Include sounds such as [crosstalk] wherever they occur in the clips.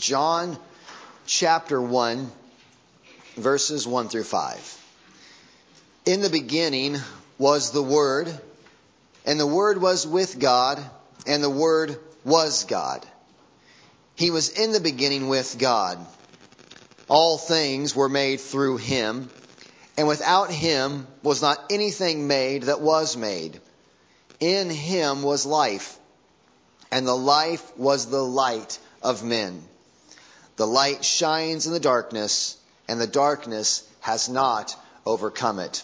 John chapter 1, verses 1 through 5. In the beginning was the Word, and the Word was with God, and the Word was God. He was in the beginning with God. All things were made through him, and without him was not anything made that was made. In him was life, and the life was the light of men. The light shines in the darkness, and the darkness has not overcome it.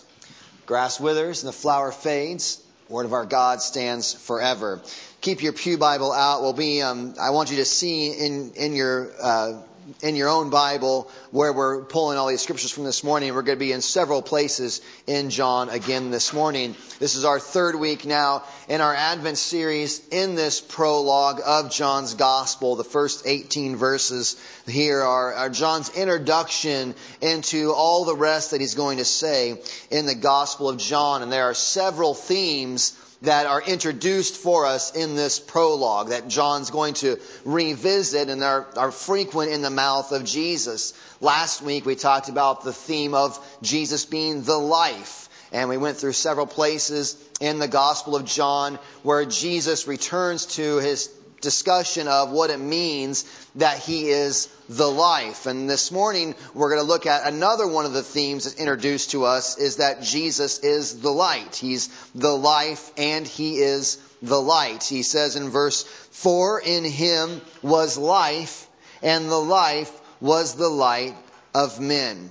Grass withers and the flower fades. Word of our God stands forever. Keep your pew Bible out. We'll be. Um, I want you to see in in your uh, in your own Bible where we're pulling all these scriptures from this morning. We're going to be in several places in John again this morning. This is our third week now in our Advent series in this prologue of John's Gospel. The first 18 verses here are, are John's introduction into all the rest that he's going to say in the Gospel of John. And there are several themes that are introduced for us in this prologue that John's going to revisit and are, are frequent in the mouth of Jesus. Last week we talked about the theme of Jesus being the life. And we went through several places in the Gospel of John where Jesus returns to his discussion of what it means that he is the life. And this morning we're going to look at another one of the themes that's introduced to us is that Jesus is the light. He's the life and he is the light. He says in verse 4, in him was life and the life was the light of men.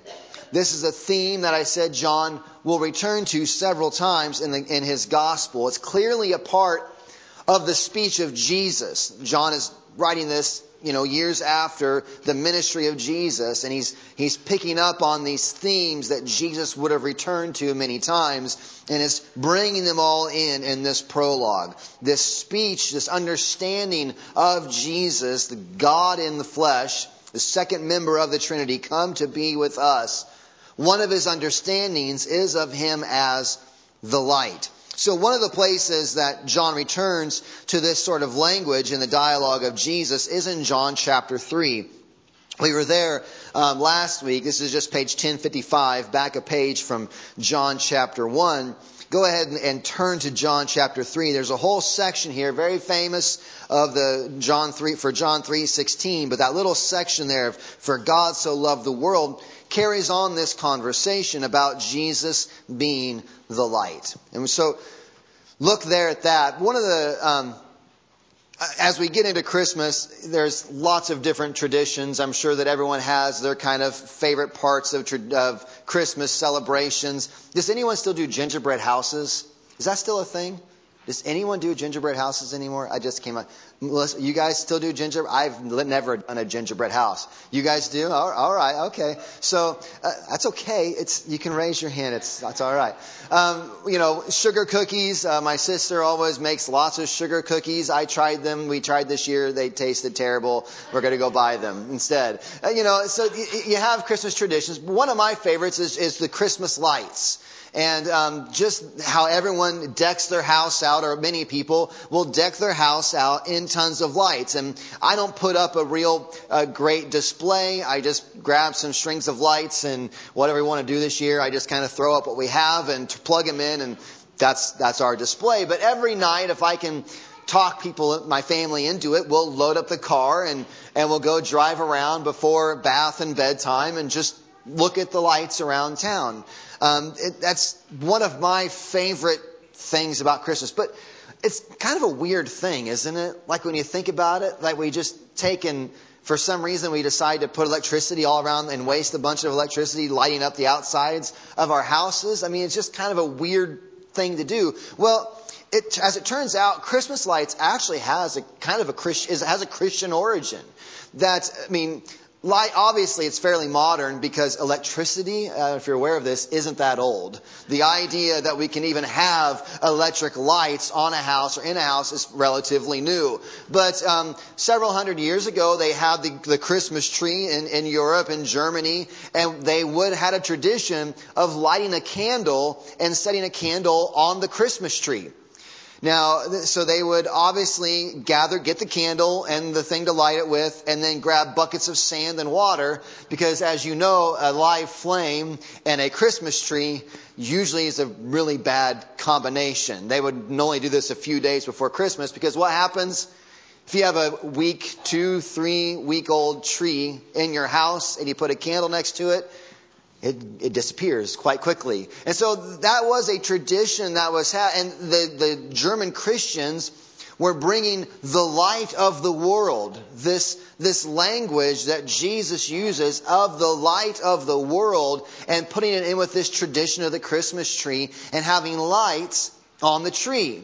This is a theme that I said John will return to several times in, the, in his gospel. It's clearly a part of the speech of Jesus. John is writing this, you know, years after the ministry of Jesus, and he's, he's picking up on these themes that Jesus would have returned to many times, and is bringing them all in in this prologue. This speech, this understanding of Jesus, the God in the flesh, the second member of the Trinity, come to be with us. One of his understandings is of him as the light. So one of the places that John returns to this sort of language in the dialogue of Jesus is in John chapter 3. We were there um, last week. This is just page 1055, back a page from John chapter 1. Go ahead and, and turn to John chapter 3. There's a whole section here, very famous of the John 3, for John 3.16, but that little section there, for God so loved the world, carries on this conversation about Jesus being the light. And so look there at that. One of the, um, as we get into Christmas, there's lots of different traditions. I'm sure that everyone has their kind of favorite parts of, of Christmas celebrations. Does anyone still do gingerbread houses? Is that still a thing? Does anyone do gingerbread houses anymore? I just came up. Melissa, you guys still do gingerbread? I've never done a gingerbread house. You guys do? All right, okay. So uh, that's okay. It's you can raise your hand. It's that's all right. Um, you know, sugar cookies. Uh, my sister always makes lots of sugar cookies. I tried them. We tried this year. They tasted terrible. We're to go buy them instead. Uh, you know, so you have Christmas traditions. One of my favorites is, is the Christmas lights and um, just how everyone decks their house out, or many people will deck their house out in tons of lights. And I don't put up a real uh, great display. I just grab some strings of lights and whatever we want to do this year, I just kind of throw up what we have and plug them in, and that's that's our display. But every night, if I can talk people, my family into it. We'll load up the car and, and we'll go drive around before bath and bedtime and just look at the lights around town. Um, it, that's one of my favorite things about Christmas. But it's kind of a weird thing, isn't it? Like when you think about it, like we just take and for some reason we decide to put electricity all around and waste a bunch of electricity lighting up the outsides of our houses. I mean, it's just kind of a weird thing to do. Well, it, as it turns out, Christmas lights actually has a kind of a Christian, has a Christian origin. That, I mean, Light, obviously, it's fairly modern because electricity, uh, if you're aware of this, isn't that old. The idea that we can even have electric lights on a house or in a house is relatively new. But um, several hundred years ago, they had the, the Christmas tree in, in Europe and Germany, and they would had a tradition of lighting a candle and setting a candle on the Christmas tree. Now, so they would obviously gather, get the candle and the thing to light it with, and then grab buckets of sand and water, because as you know, a live flame and a Christmas tree usually is a really bad combination. They would only do this a few days before Christmas, because what happens if you have a week, two, three week old tree in your house and you put a candle next to it, it, it disappears quite quickly. And so that was a tradition that was had, and the, the German Christians were bringing the light of the world, this, this language that Jesus uses of the light of the world, and putting it in with this tradition of the Christmas tree and having lights on the tree.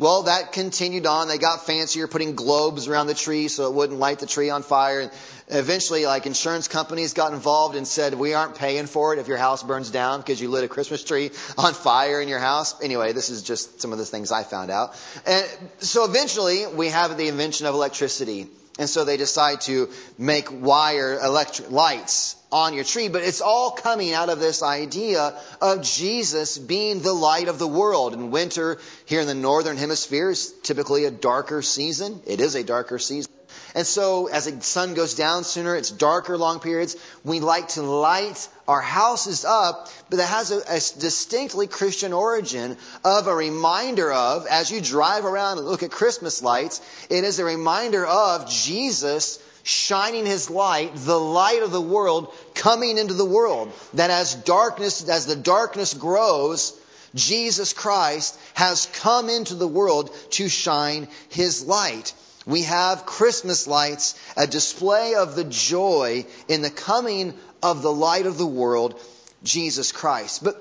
Well, that continued on. They got fancier, putting globes around the tree so it wouldn't light the tree on fire. And eventually, like insurance companies got involved and said, "We aren't paying for it if your house burns down because you lit a Christmas tree on fire in your house." Anyway, this is just some of the things I found out. And so eventually, we have the invention of electricity. And so they decide to make wire electric lights on your tree, but it's all coming out of this idea of Jesus being the light of the world. In winter, here in the northern hemisphere, is typically a darker season. It is a darker season. And so as the sun goes down sooner, it's darker long periods. We like to light our houses up, but that has a, a, distinctly Christian origin of a reminder of, as you drive around and look at Christmas lights, it is a reminder of Jesus shining his light, the light of the world coming into the world. That as darkness, as the darkness grows, Jesus Christ has come into the world to shine his light. We have Christmas lights, a display of the joy in the coming of the light of the world, Jesus Christ. But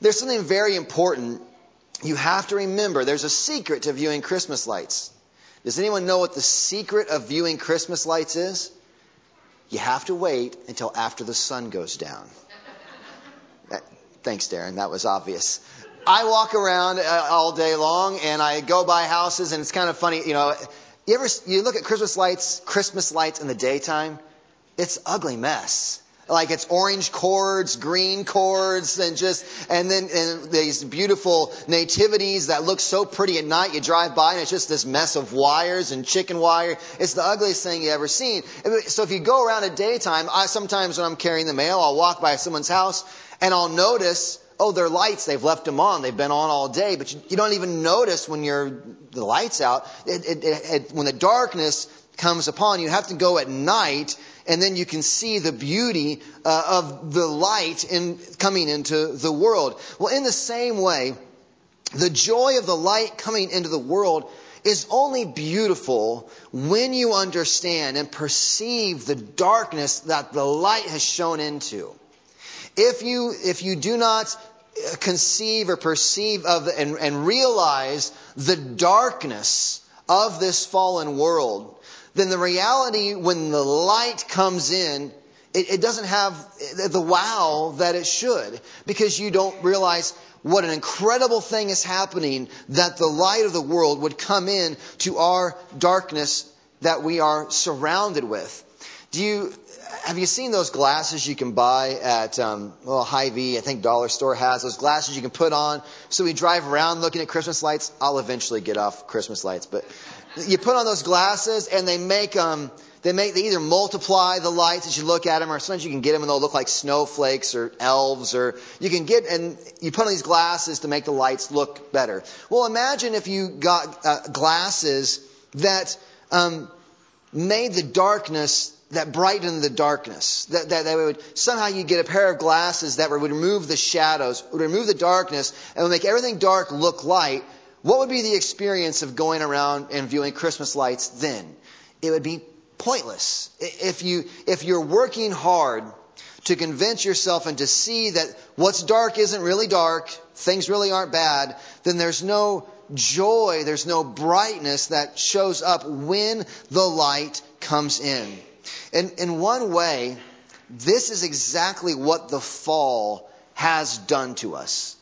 there's something very important you have to remember. There's a secret to viewing Christmas lights. Does anyone know what the secret of viewing Christmas lights is? You have to wait until after the sun goes down. thanks, Darren. That was obvious. I walk around uh, all day long and I go by houses and it's kind of funny, you know, you ever you look at Christmas lights, Christmas lights in the daytime, it's ugly mess. Like it's orange cords, green cords, and just, and then and these beautiful nativities that look so pretty at night. You drive by and it's just this mess of wires and chicken wire. It's the ugliest thing you ever seen. So if you go around at daytime, I sometimes when I'm carrying the mail, I'll walk by someone's house and I'll notice oh, their lights, they've left them on, they've been on all day, but you, you don't even notice when you're, the light's out. It, it, it, when the darkness comes upon you, you have to go at night and then you can see the beauty uh, of the light in coming into the world. Well, in the same way, the joy of the light coming into the world is only beautiful when you understand and perceive the darkness that the light has shone into. If you, if you do not conceive or perceive of and, and realize the darkness of this fallen world, then the reality when the light comes in, it, it doesn't have the wow that it should because you don't realize what an incredible thing is happening that the light of the world would come in to our darkness that we are surrounded with. Do you have you seen those glasses you can buy at um, well Hy-Vee? I think Dollar Store has those glasses you can put on. So we drive around looking at Christmas lights. I'll eventually get off Christmas lights, but you put on those glasses and they make um they make they either multiply the lights as you look at them, or sometimes you can get them and they'll look like snowflakes or elves, or you can get and you put on these glasses to make the lights look better. Well, imagine if you got uh, glasses that um, made the darkness that brightened the darkness. That, that, that would somehow you get a pair of glasses that would remove the shadows, would remove the darkness, and would make everything dark look light. What would be the experience of going around and viewing Christmas lights then? It would be pointless. If you if you're working hard to convince yourself and to see that what's dark isn't really dark, things really aren't bad, then there's no joy, there's no brightness that shows up when the light comes in. And in one way, this is exactly what the fall has done to us.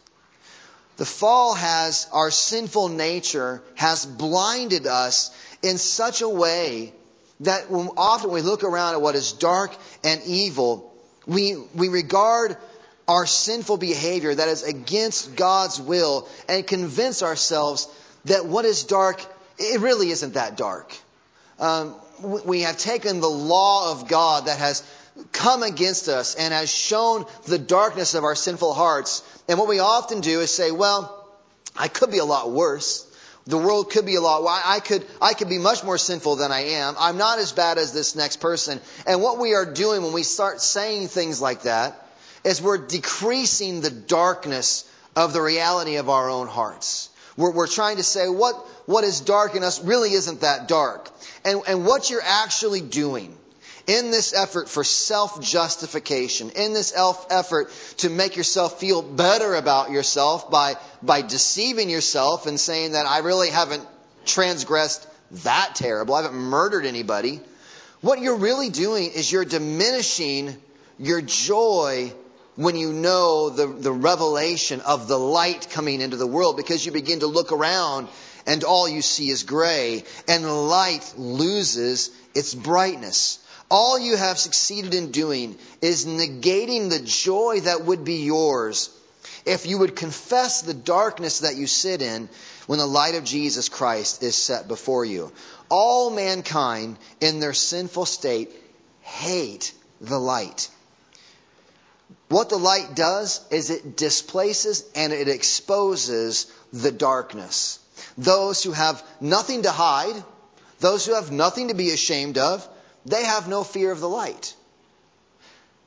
The fall has, our sinful nature has blinded us in such a way that when often we look around at what is dark and evil, we, we regard our sinful behavior that is against God's will and convince ourselves that what is dark, it really isn't that dark. Um, we have taken the law of God that has come against us and has shown the darkness of our sinful hearts. And what we often do is say, well, I could be a lot worse. The world could be a lot. I could, I could be much more sinful than I am. I'm not as bad as this next person. And what we are doing when we start saying things like that is we're decreasing the darkness of the reality of our own hearts. We're, we're trying to say what, what is dark in us really isn't that dark. And, and what you're actually doing in this effort for self justification, in this elf effort to make yourself feel better about yourself by, by deceiving yourself and saying that I really haven't transgressed that terrible, I haven't murdered anybody. What you're really doing is you're diminishing your joy when you know the, the revelation of the light coming into the world because you begin to look around and all you see is gray and light loses its brightness. All you have succeeded in doing is negating the joy that would be yours if you would confess the darkness that you sit in when the light of Jesus Christ is set before you. All mankind in their sinful state hate the light. What the light does is it displaces and it exposes the darkness. Those who have nothing to hide, those who have nothing to be ashamed of, they have no fear of the light.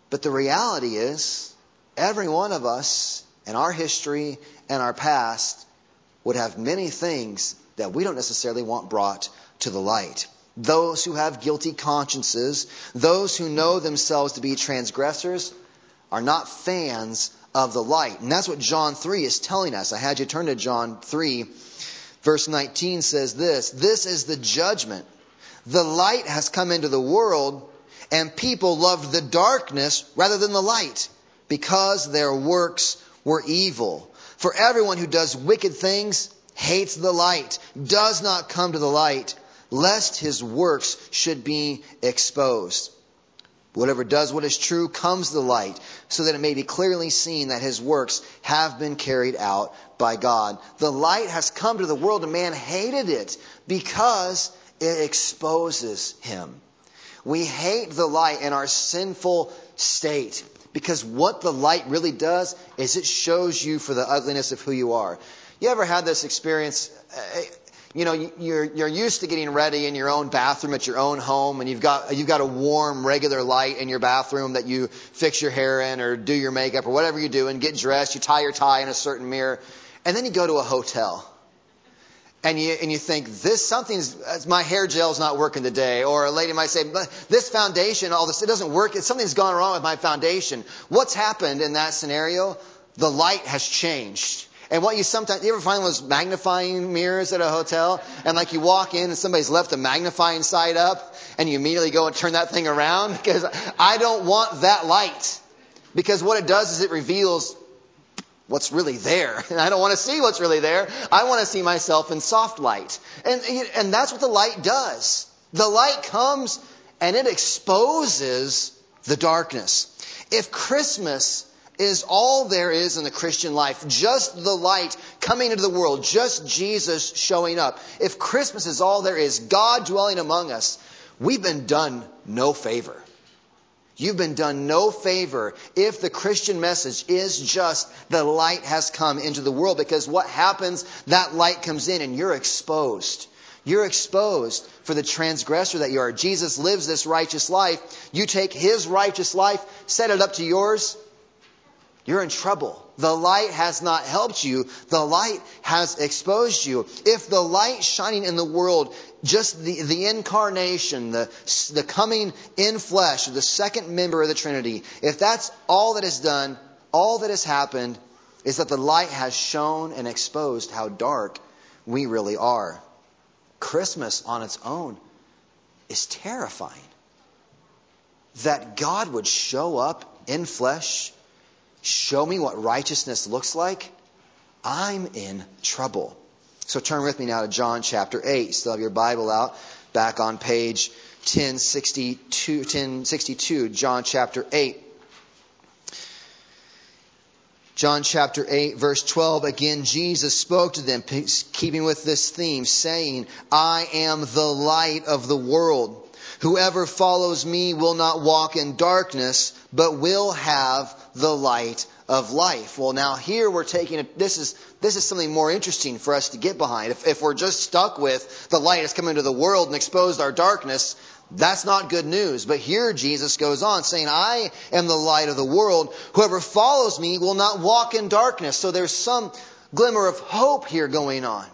But the reality is, every one of us in our history and our past would have many things that we don't necessarily want brought to the light. Those who have guilty consciences, those who know themselves to be transgressors, are not fans of the light. And that's what John 3 is telling us. I had you turn to John 3. Verse 19 says this This is the judgment. The light has come into the world, and people loved the darkness rather than the light, because their works were evil. For everyone who does wicked things hates the light, does not come to the light, lest his works should be exposed. Whatever does what is true comes to the light, so that it may be clearly seen that his works have been carried out by God. The light has come to the world, and man hated it because it exposes him. We hate the light in our sinful state because what the light really does is it shows you for the ugliness of who you are. You ever had this experience? Uh, you know, you're, you're used to getting ready in your own bathroom at your own home, and you've got, you've got a warm, regular light in your bathroom that you fix your hair in or do your makeup or whatever you do and get dressed. You tie your tie in a certain mirror. And then you go to a hotel and you, and you think this something's my hair gel's not working today or a lady might say this foundation all this it doesn't work something's gone wrong with my foundation what's happened in that scenario the light has changed and what you sometimes you ever find those magnifying mirrors at a hotel and like you walk in and somebody's left a magnifying side up and you immediately go and turn that thing around [laughs] because i don't want that light because what it does is it reveals what's really there. [laughs] And I don't want to see what's really there. I want to see myself in soft light. And, and that's what the light does. The light comes and it exposes the darkness. If Christmas is all there is in the Christian life, just the light coming into the world, just Jesus showing up, if Christmas is all there is, God dwelling among us, we've been done no favor. You've been done no favor if the Christian message is just the light has come into the world because what happens, that light comes in and you're exposed. You're exposed for the transgressor that you are. Jesus lives this righteous life. You take his righteous life, set it up to yours, you're in trouble. The light has not helped you. The light has exposed you. If the light shining in the world, just the, the incarnation, the, the coming in flesh, the second member of the Trinity, if that's all that is done, all that has happened is that the light has shown and exposed how dark we really are. Christmas on its own is terrifying. That God would show up in flesh show me what righteousness looks like, I'm in trouble. So turn with me now to John chapter 8. You still have your Bible out, back on page 1062, 1062 John chapter 8. John chapter 8, verse 12, again, Jesus spoke to them, keeping with this theme, saying, I am the light of the world. Whoever follows me will not walk in darkness, but will have the light of life. Well, now here we're taking it, this is, this is something more interesting for us to get behind. If, if we're just stuck with the light has come into the world and exposed our darkness, that's not good news. But here Jesus goes on saying, I am the light of the world. Whoever follows me will not walk in darkness. So there's some glimmer of hope here going on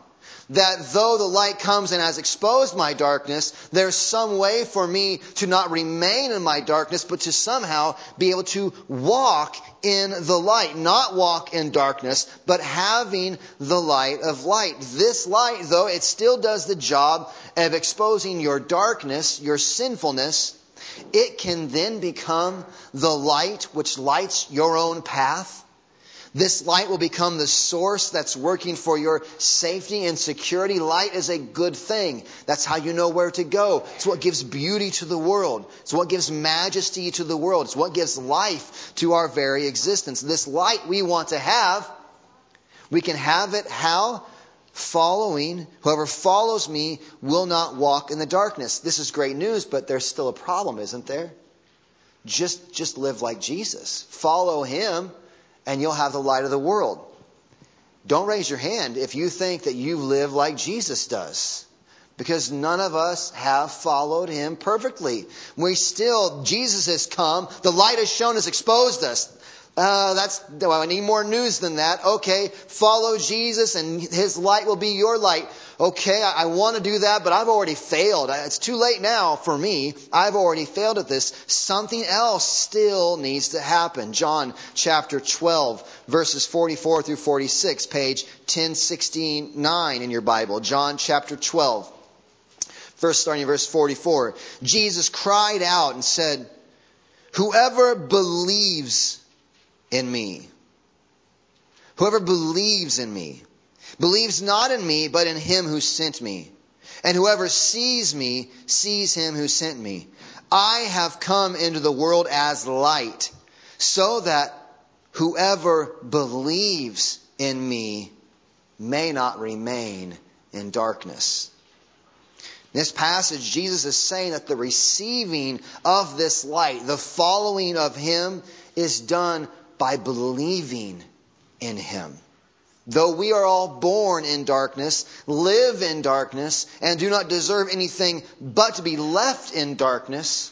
that though the light comes and has exposed my darkness, there's some way for me to not remain in my darkness, but to somehow be able to walk in the light. Not walk in darkness, but having the light of light. This light, though, it still does the job of exposing your darkness, your sinfulness. It can then become the light which lights your own path this light will become the source that's working for your safety and security. Light is a good thing. That's how you know where to go. It's what gives beauty to the world. It's what gives majesty to the world. It's what gives life to our very existence. This light we want to have, we can have it how? Following, whoever follows me will not walk in the darkness. This is great news, but there's still a problem, isn't there? Just, just live like Jesus. Follow him and you'll have the light of the world. Don't raise your hand if you think that you live like Jesus does. Because none of us have followed him perfectly. We still, Jesus has come, the light has shown has exposed us. Uh, that's, well, I need more news than that. Okay, follow Jesus and his light will be your light. Okay, I, I want to do that, but I've already failed. It's too late now for me. I've already failed at this. Something else still needs to happen. John chapter 12, verses 44 through 46, page 1069 in your Bible. John chapter 12. First starting in verse 44. Jesus cried out and said, Whoever believes in me. Whoever believes in me believes not in me, but in him who sent me. And whoever sees me sees him who sent me. I have come into the world as light, so that whoever believes in me may not remain in darkness. In this passage, Jesus is saying that the receiving of this light, the following of Him, is done by believing in him. Though we are all born in darkness, live in darkness, and do not deserve anything but to be left in darkness,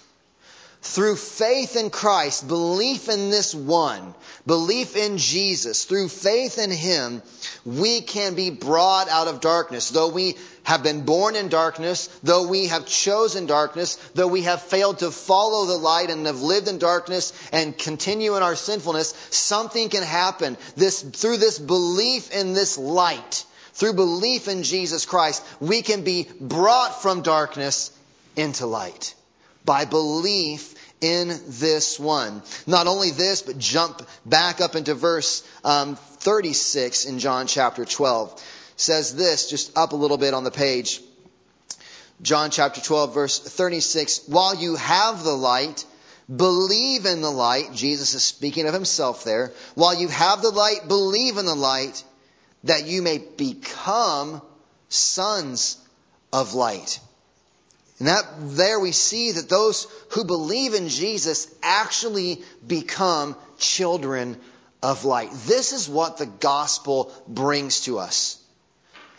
through faith in Christ, belief in this one, belief in Jesus, through faith in Him, we can be brought out of darkness. Though we have been born in darkness, though we have chosen darkness, though we have failed to follow the light and have lived in darkness and continue in our sinfulness, something can happen. This, through this belief in this light, through belief in Jesus Christ, we can be brought from darkness into light by belief in this one. Not only this, but jump back up into verse um, 36 in John chapter 12. Says this, just up a little bit on the page. John chapter 12, verse 36. While you have the light, believe in the light. Jesus is speaking of himself there. While you have the light, believe in the light, that you may become sons of light. And that there we see that those who believe in Jesus actually become children of light. This is what the gospel brings to us.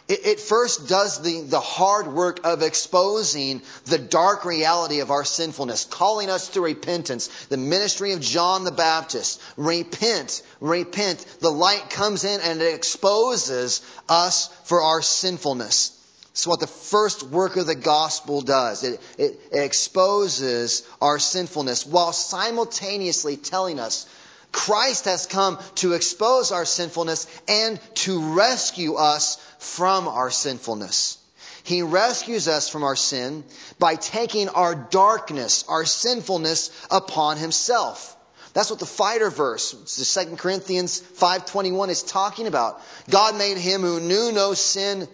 It, it first does the, the hard work of exposing the dark reality of our sinfulness, calling us to repentance. The ministry of John the Baptist. Repent, repent. The light comes in and it exposes us for our sinfulness. It's what the first work of the gospel does. It, it, it, exposes our sinfulness while simultaneously telling us Christ has come to expose our sinfulness and to rescue us from our sinfulness. He rescues us from our sin by taking our darkness, our sinfulness upon himself. That's what the fighter verse, the 2 Corinthians 5.21 is talking about. God made him who knew no sin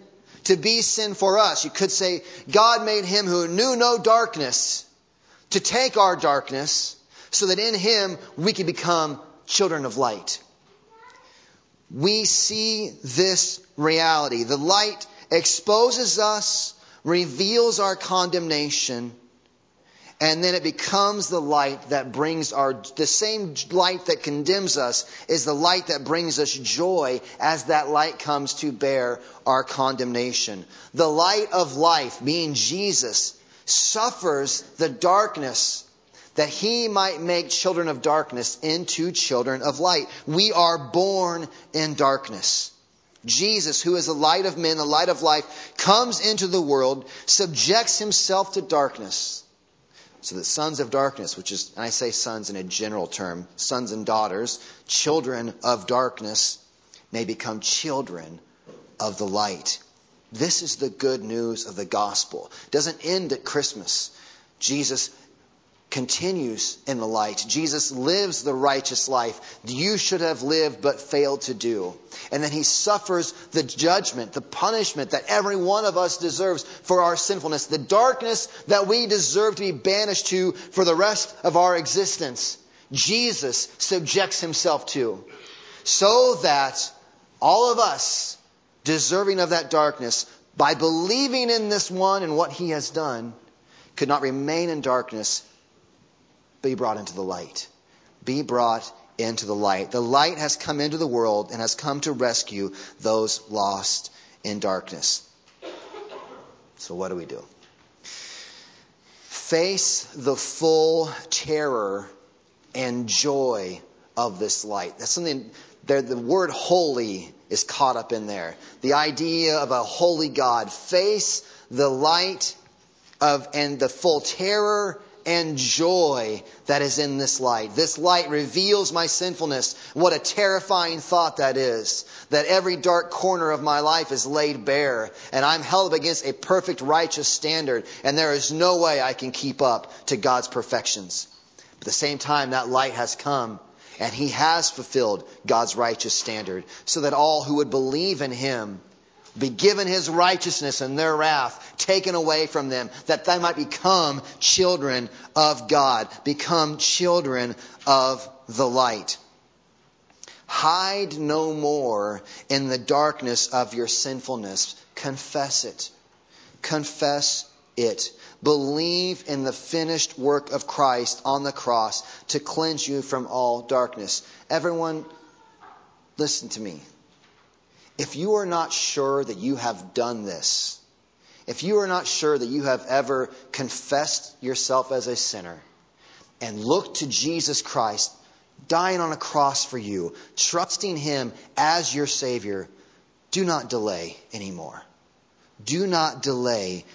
to be sin for us. You could say God made him who knew no darkness to take our darkness so that in him we could become children of light. we see this reality. The light exposes us, reveals our condemnation, and then it becomes the light that brings our, the same light that condemns us is the light that brings us joy as that light comes to bear our condemnation. The light of life, being Jesus, suffers the darkness that he might make children of darkness into children of light. We are born in darkness. Jesus, who is the light of men, the light of life, comes into the world, subjects himself to darkness so that sons of darkness, which is, I say sons in a general term, sons and daughters, children of darkness, may become children of the light. This is the good news of the gospel. It doesn't end at Christmas. Jesus continues in the light. Jesus lives the righteous life you should have lived but failed to do. And then he suffers the judgment, the punishment that every one of us deserves for our sinfulness, the darkness that we deserve to be banished to for the rest of our existence. Jesus subjects himself to so that all of us deserving of that darkness by believing in this one and what he has done could not remain in darkness be brought into the light. Be brought into the light. The light has come into the world and has come to rescue those lost in darkness. So, what do we do? Face the full terror and joy of this light. That's something, the word holy is caught up in there. The idea of a holy God. Face the light of, and the full terror and joy that is in this light. This light reveals my sinfulness. What a terrifying thought that is. That every dark corner of my life is laid bare and I'm held up against a perfect righteous standard and there is no way I can keep up to God's perfections. But at the same time, that light has come and he has fulfilled God's righteous standard so that all who would believe in him be given his righteousness and their wrath taken away from them, that they might become children of God, become children of the light. Hide no more in the darkness of your sinfulness. Confess it. Confess it. Believe in the finished work of Christ on the cross to cleanse you from all darkness. Everyone, listen to me. If you are not sure that you have done this, if you are not sure that you have ever confessed yourself as a sinner and looked to Jesus Christ dying on a cross for you, trusting Him as your Savior, do not delay anymore. Do not delay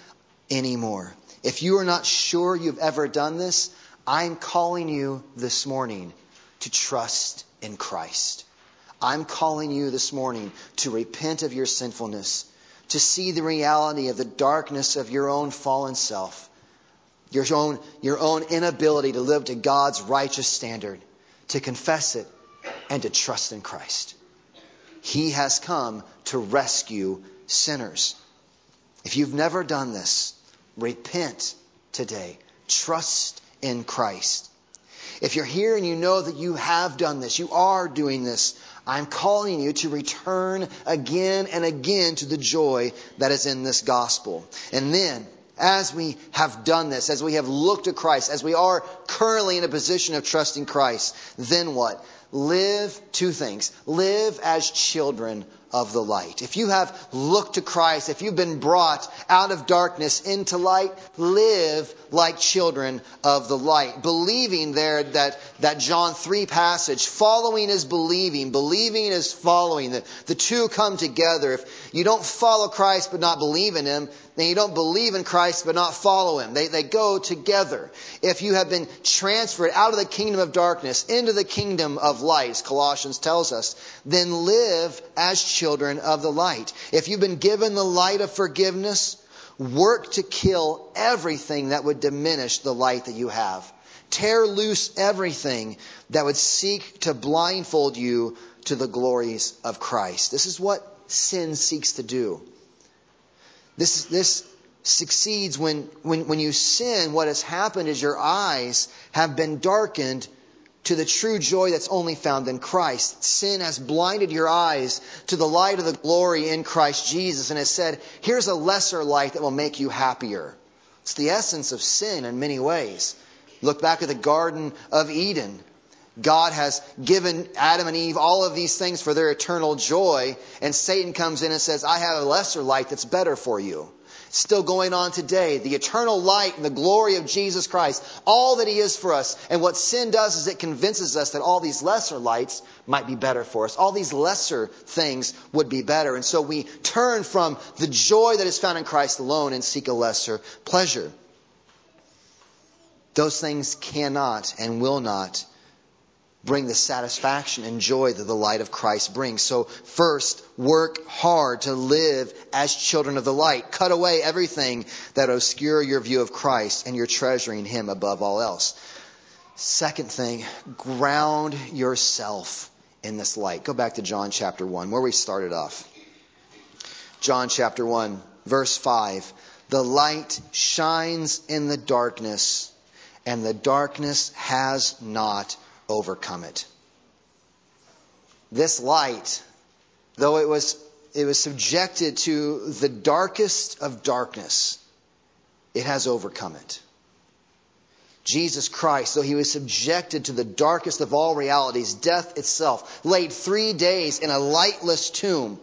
anymore. If you are not sure you've ever done this, I'm calling you this morning to trust in Christ. I'm calling you this morning to repent of your sinfulness, to see the reality of the darkness of your own fallen self, your own, your own inability to live to God's righteous standard, to confess it, and to trust in Christ. He has come to rescue sinners. If you've never done this, repent today. Trust in Christ. If you're here and you know that you have done this, you are doing this, I'm calling you to return again and again to the joy that is in this gospel. And then, as we have done this, as we have looked to Christ, as we are currently in a position of trusting Christ, then what? Live two things. Live as children of the light. If you have looked to Christ, if you've been brought out of darkness into light, live like children of the light. Believing there that, that John 3 passage, following is believing, believing is following. that the two come together. If you don't follow Christ but not believe in Him, then you don't believe in Christ but not follow Him. They, they go together. If you have been transferred out of the kingdom of darkness into the kingdom of light, Colossians tells us, then live as children of the light. If you've been given the light of forgiveness, work to kill everything that would diminish the light that you have. Tear loose everything that would seek to blindfold you to the glories of Christ. This is what sin seeks to do. This, this succeeds when, when, when you sin, what has happened is your eyes have been darkened to the true joy that's only found in Christ. Sin has blinded your eyes to the light of the glory in Christ Jesus and has said, here's a lesser light that will make you happier. It's the essence of sin in many ways. Look back at the Garden of Eden. God has given Adam and Eve all of these things for their eternal joy, and Satan comes in and says, I have a lesser light that's better for you. Still going on today, the eternal light and the glory of Jesus Christ, all that He is for us. And what sin does is it convinces us that all these lesser lights might be better for us. All these lesser things would be better. And so we turn from the joy that is found in Christ alone and seek a lesser pleasure. Those things cannot and will not bring the satisfaction and joy that the light of Christ brings. So first, work hard to live as children of the light. Cut away everything that obscure your view of Christ and you're treasuring Him above all else. Second thing, ground yourself in this light. Go back to John chapter 1, where we started off. John chapter 1, verse 5. The light shines in the darkness, and the darkness has not overcome it. This light, though it was, it was subjected to the darkest of darkness, it has overcome it. Jesus Christ, though he was subjected to the darkest of all realities, death itself, laid three days in a lightless tomb,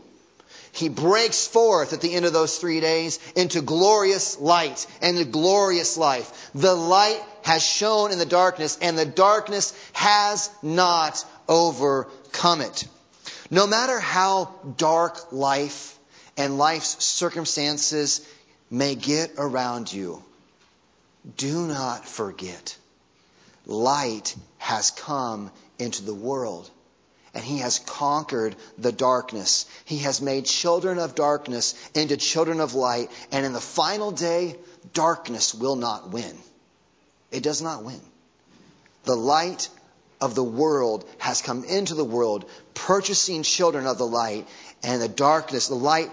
he breaks forth at the end of those three days into glorious light and a glorious life. The light has shone in the darkness, and the darkness has not overcome it. No matter how dark life and life's circumstances may get around you, do not forget light has come into the world and he has conquered the darkness. He has made children of darkness into children of light. And in the final day, darkness will not win. It does not win. The light of the world has come into the world, purchasing children of the light, and the darkness, the light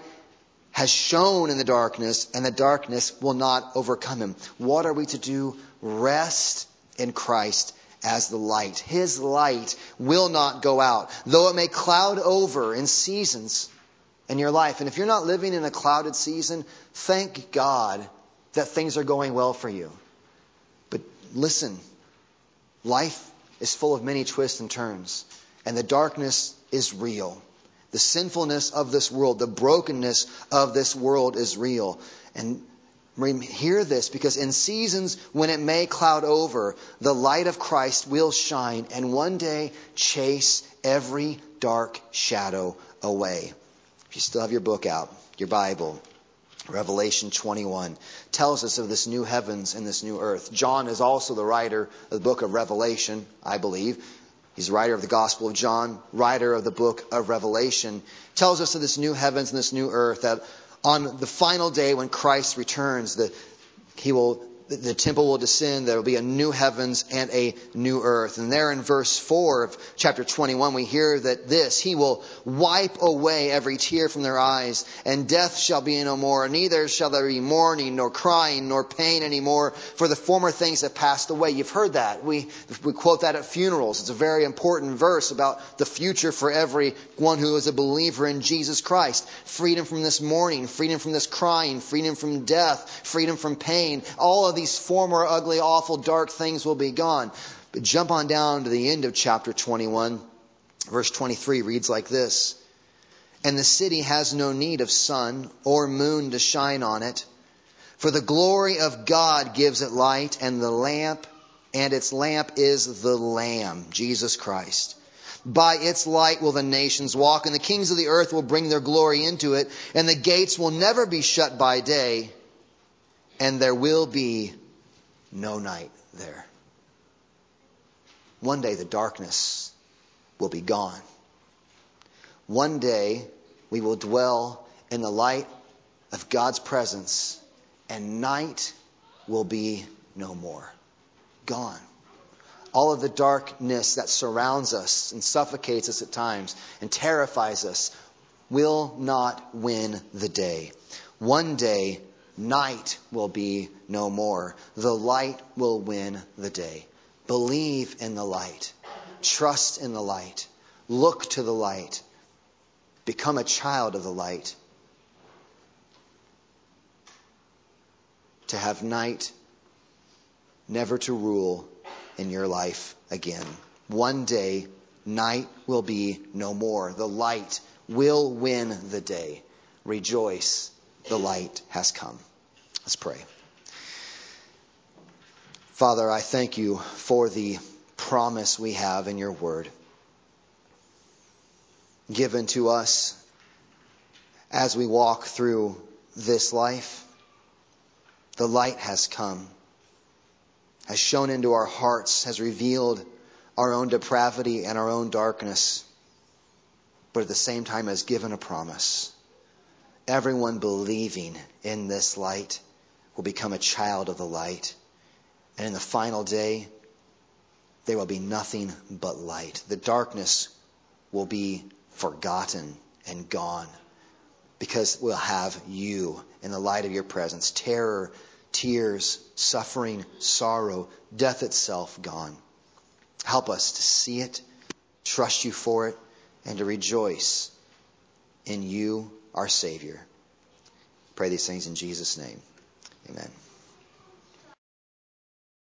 has shone in the darkness, and the darkness will not overcome him. What are we to do? Rest in Christ as the light. His light will not go out, though it may cloud over in seasons in your life. And if you're not living in a clouded season, thank God that things are going well for you. But listen, life is full of many twists and turns, and the darkness is real. The sinfulness of this world, the brokenness of this world is real. And Hear this because in seasons when it may cloud over, the light of Christ will shine and one day chase every dark shadow away. If you still have your book out, your Bible, Revelation 21 tells us of this new heavens and this new earth. John is also the writer of the book of Revelation, I believe. He's the writer of the Gospel of John, writer of the book of Revelation. Tells us of this new heavens and this new earth that on the final day when Christ returns, the, he will the temple will descend. There will be a new heavens and a new earth. And there in verse 4 of chapter 21, we hear that this, He will wipe away every tear from their eyes, and death shall be no more. Neither shall there be mourning, nor crying, nor pain anymore, for the former things have passed away. You've heard that. We, we quote that at funerals. It's a very important verse about the future for everyone who is a believer in Jesus Christ. Freedom from this mourning, freedom from this crying, freedom from death, freedom from pain. All of these former ugly, awful, dark things will be gone. But jump on down to the end of chapter 21. Verse 23 reads like this And the city has no need of sun or moon to shine on it, for the glory of God gives it light, and the lamp, and its lamp is the Lamb, Jesus Christ. By its light will the nations walk, and the kings of the earth will bring their glory into it, and the gates will never be shut by day and there will be no night there. One day the darkness will be gone. One day we will dwell in the light of God's presence, and night will be no more. Gone. All of the darkness that surrounds us and suffocates us at times and terrifies us will not win the day. One day Night will be no more. The light will win the day. Believe in the light. Trust in the light. Look to the light. Become a child of the light. To have night never to rule in your life again. One day, night will be no more. The light will win the day. Rejoice, the light has come. Let's pray. Father, I thank you for the promise we have in your word given to us as we walk through this life. The light has come, has shone into our hearts, has revealed our own depravity and our own darkness, but at the same time has given a promise. Everyone believing in this light will become a child of the light. And in the final day, there will be nothing but light. The darkness will be forgotten and gone because we'll have you in the light of your presence. Terror, tears, suffering, sorrow, death itself gone. Help us to see it, trust you for it, and to rejoice in you, our Savior. Pray these things in Jesus' name. Amen.